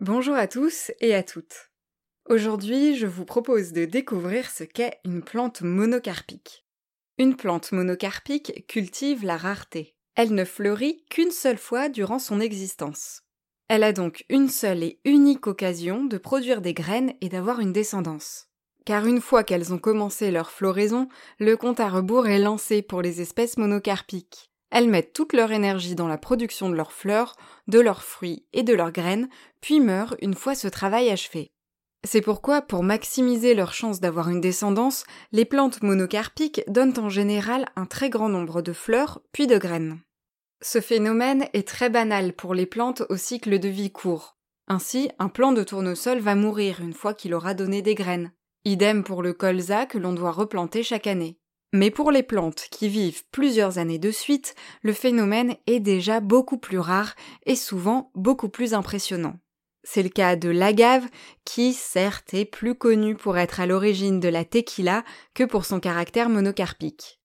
Bonjour à tous et à toutes. Aujourd'hui, je vous propose de découvrir ce qu'est une plante monocarpique. Une plante monocarpique cultive la rareté. Elle ne fleurit qu'une seule fois durant son existence. Elle a donc une seule et unique occasion de produire des graines et d'avoir une descendance. Car une fois qu'elles ont commencé leur floraison, le compte à rebours est lancé pour les espèces monocarpiques. Elles mettent toute leur énergie dans la production de leurs fleurs, de leurs fruits et de leurs graines, puis meurent une fois ce travail achevé. C'est pourquoi, pour maximiser leurs chances d'avoir une descendance, les plantes monocarpiques donnent en général un très grand nombre de fleurs, puis de graines. Ce phénomène est très banal pour les plantes au cycle de vie court. Ainsi, un plant de tournesol va mourir une fois qu'il aura donné des graines. Idem pour le colza que l'on doit replanter chaque année. Mais pour les plantes qui vivent plusieurs années de suite, le phénomène est déjà beaucoup plus rare et souvent beaucoup plus impressionnant. C'est le cas de l'agave, qui certes est plus connu pour être à l'origine de la tequila que pour son caractère monocarpique.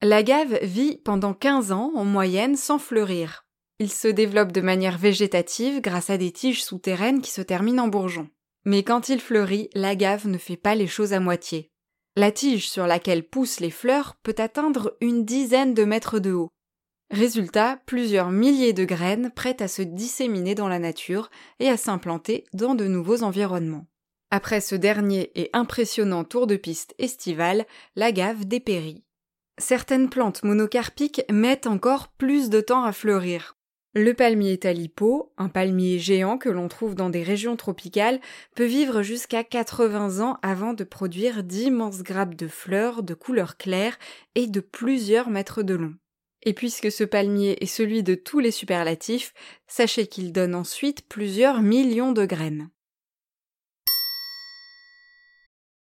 L'agave vit pendant 15 ans en moyenne sans fleurir. Il se développe de manière végétative grâce à des tiges souterraines qui se terminent en bourgeons. Mais quand il fleurit, l'agave ne fait pas les choses à moitié. La tige sur laquelle poussent les fleurs peut atteindre une dizaine de mètres de haut. Résultat, plusieurs milliers de graines prêtes à se disséminer dans la nature et à s'implanter dans de nouveaux environnements. Après ce dernier et impressionnant tour de piste estival, l'agave dépérit. Certaines plantes monocarpiques mettent encore plus de temps à fleurir. Le palmier talipo, un palmier géant que l'on trouve dans des régions tropicales, peut vivre jusqu'à 80 ans avant de produire d'immenses grappes de fleurs de couleur claire et de plusieurs mètres de long. Et puisque ce palmier est celui de tous les superlatifs, sachez qu'il donne ensuite plusieurs millions de graines.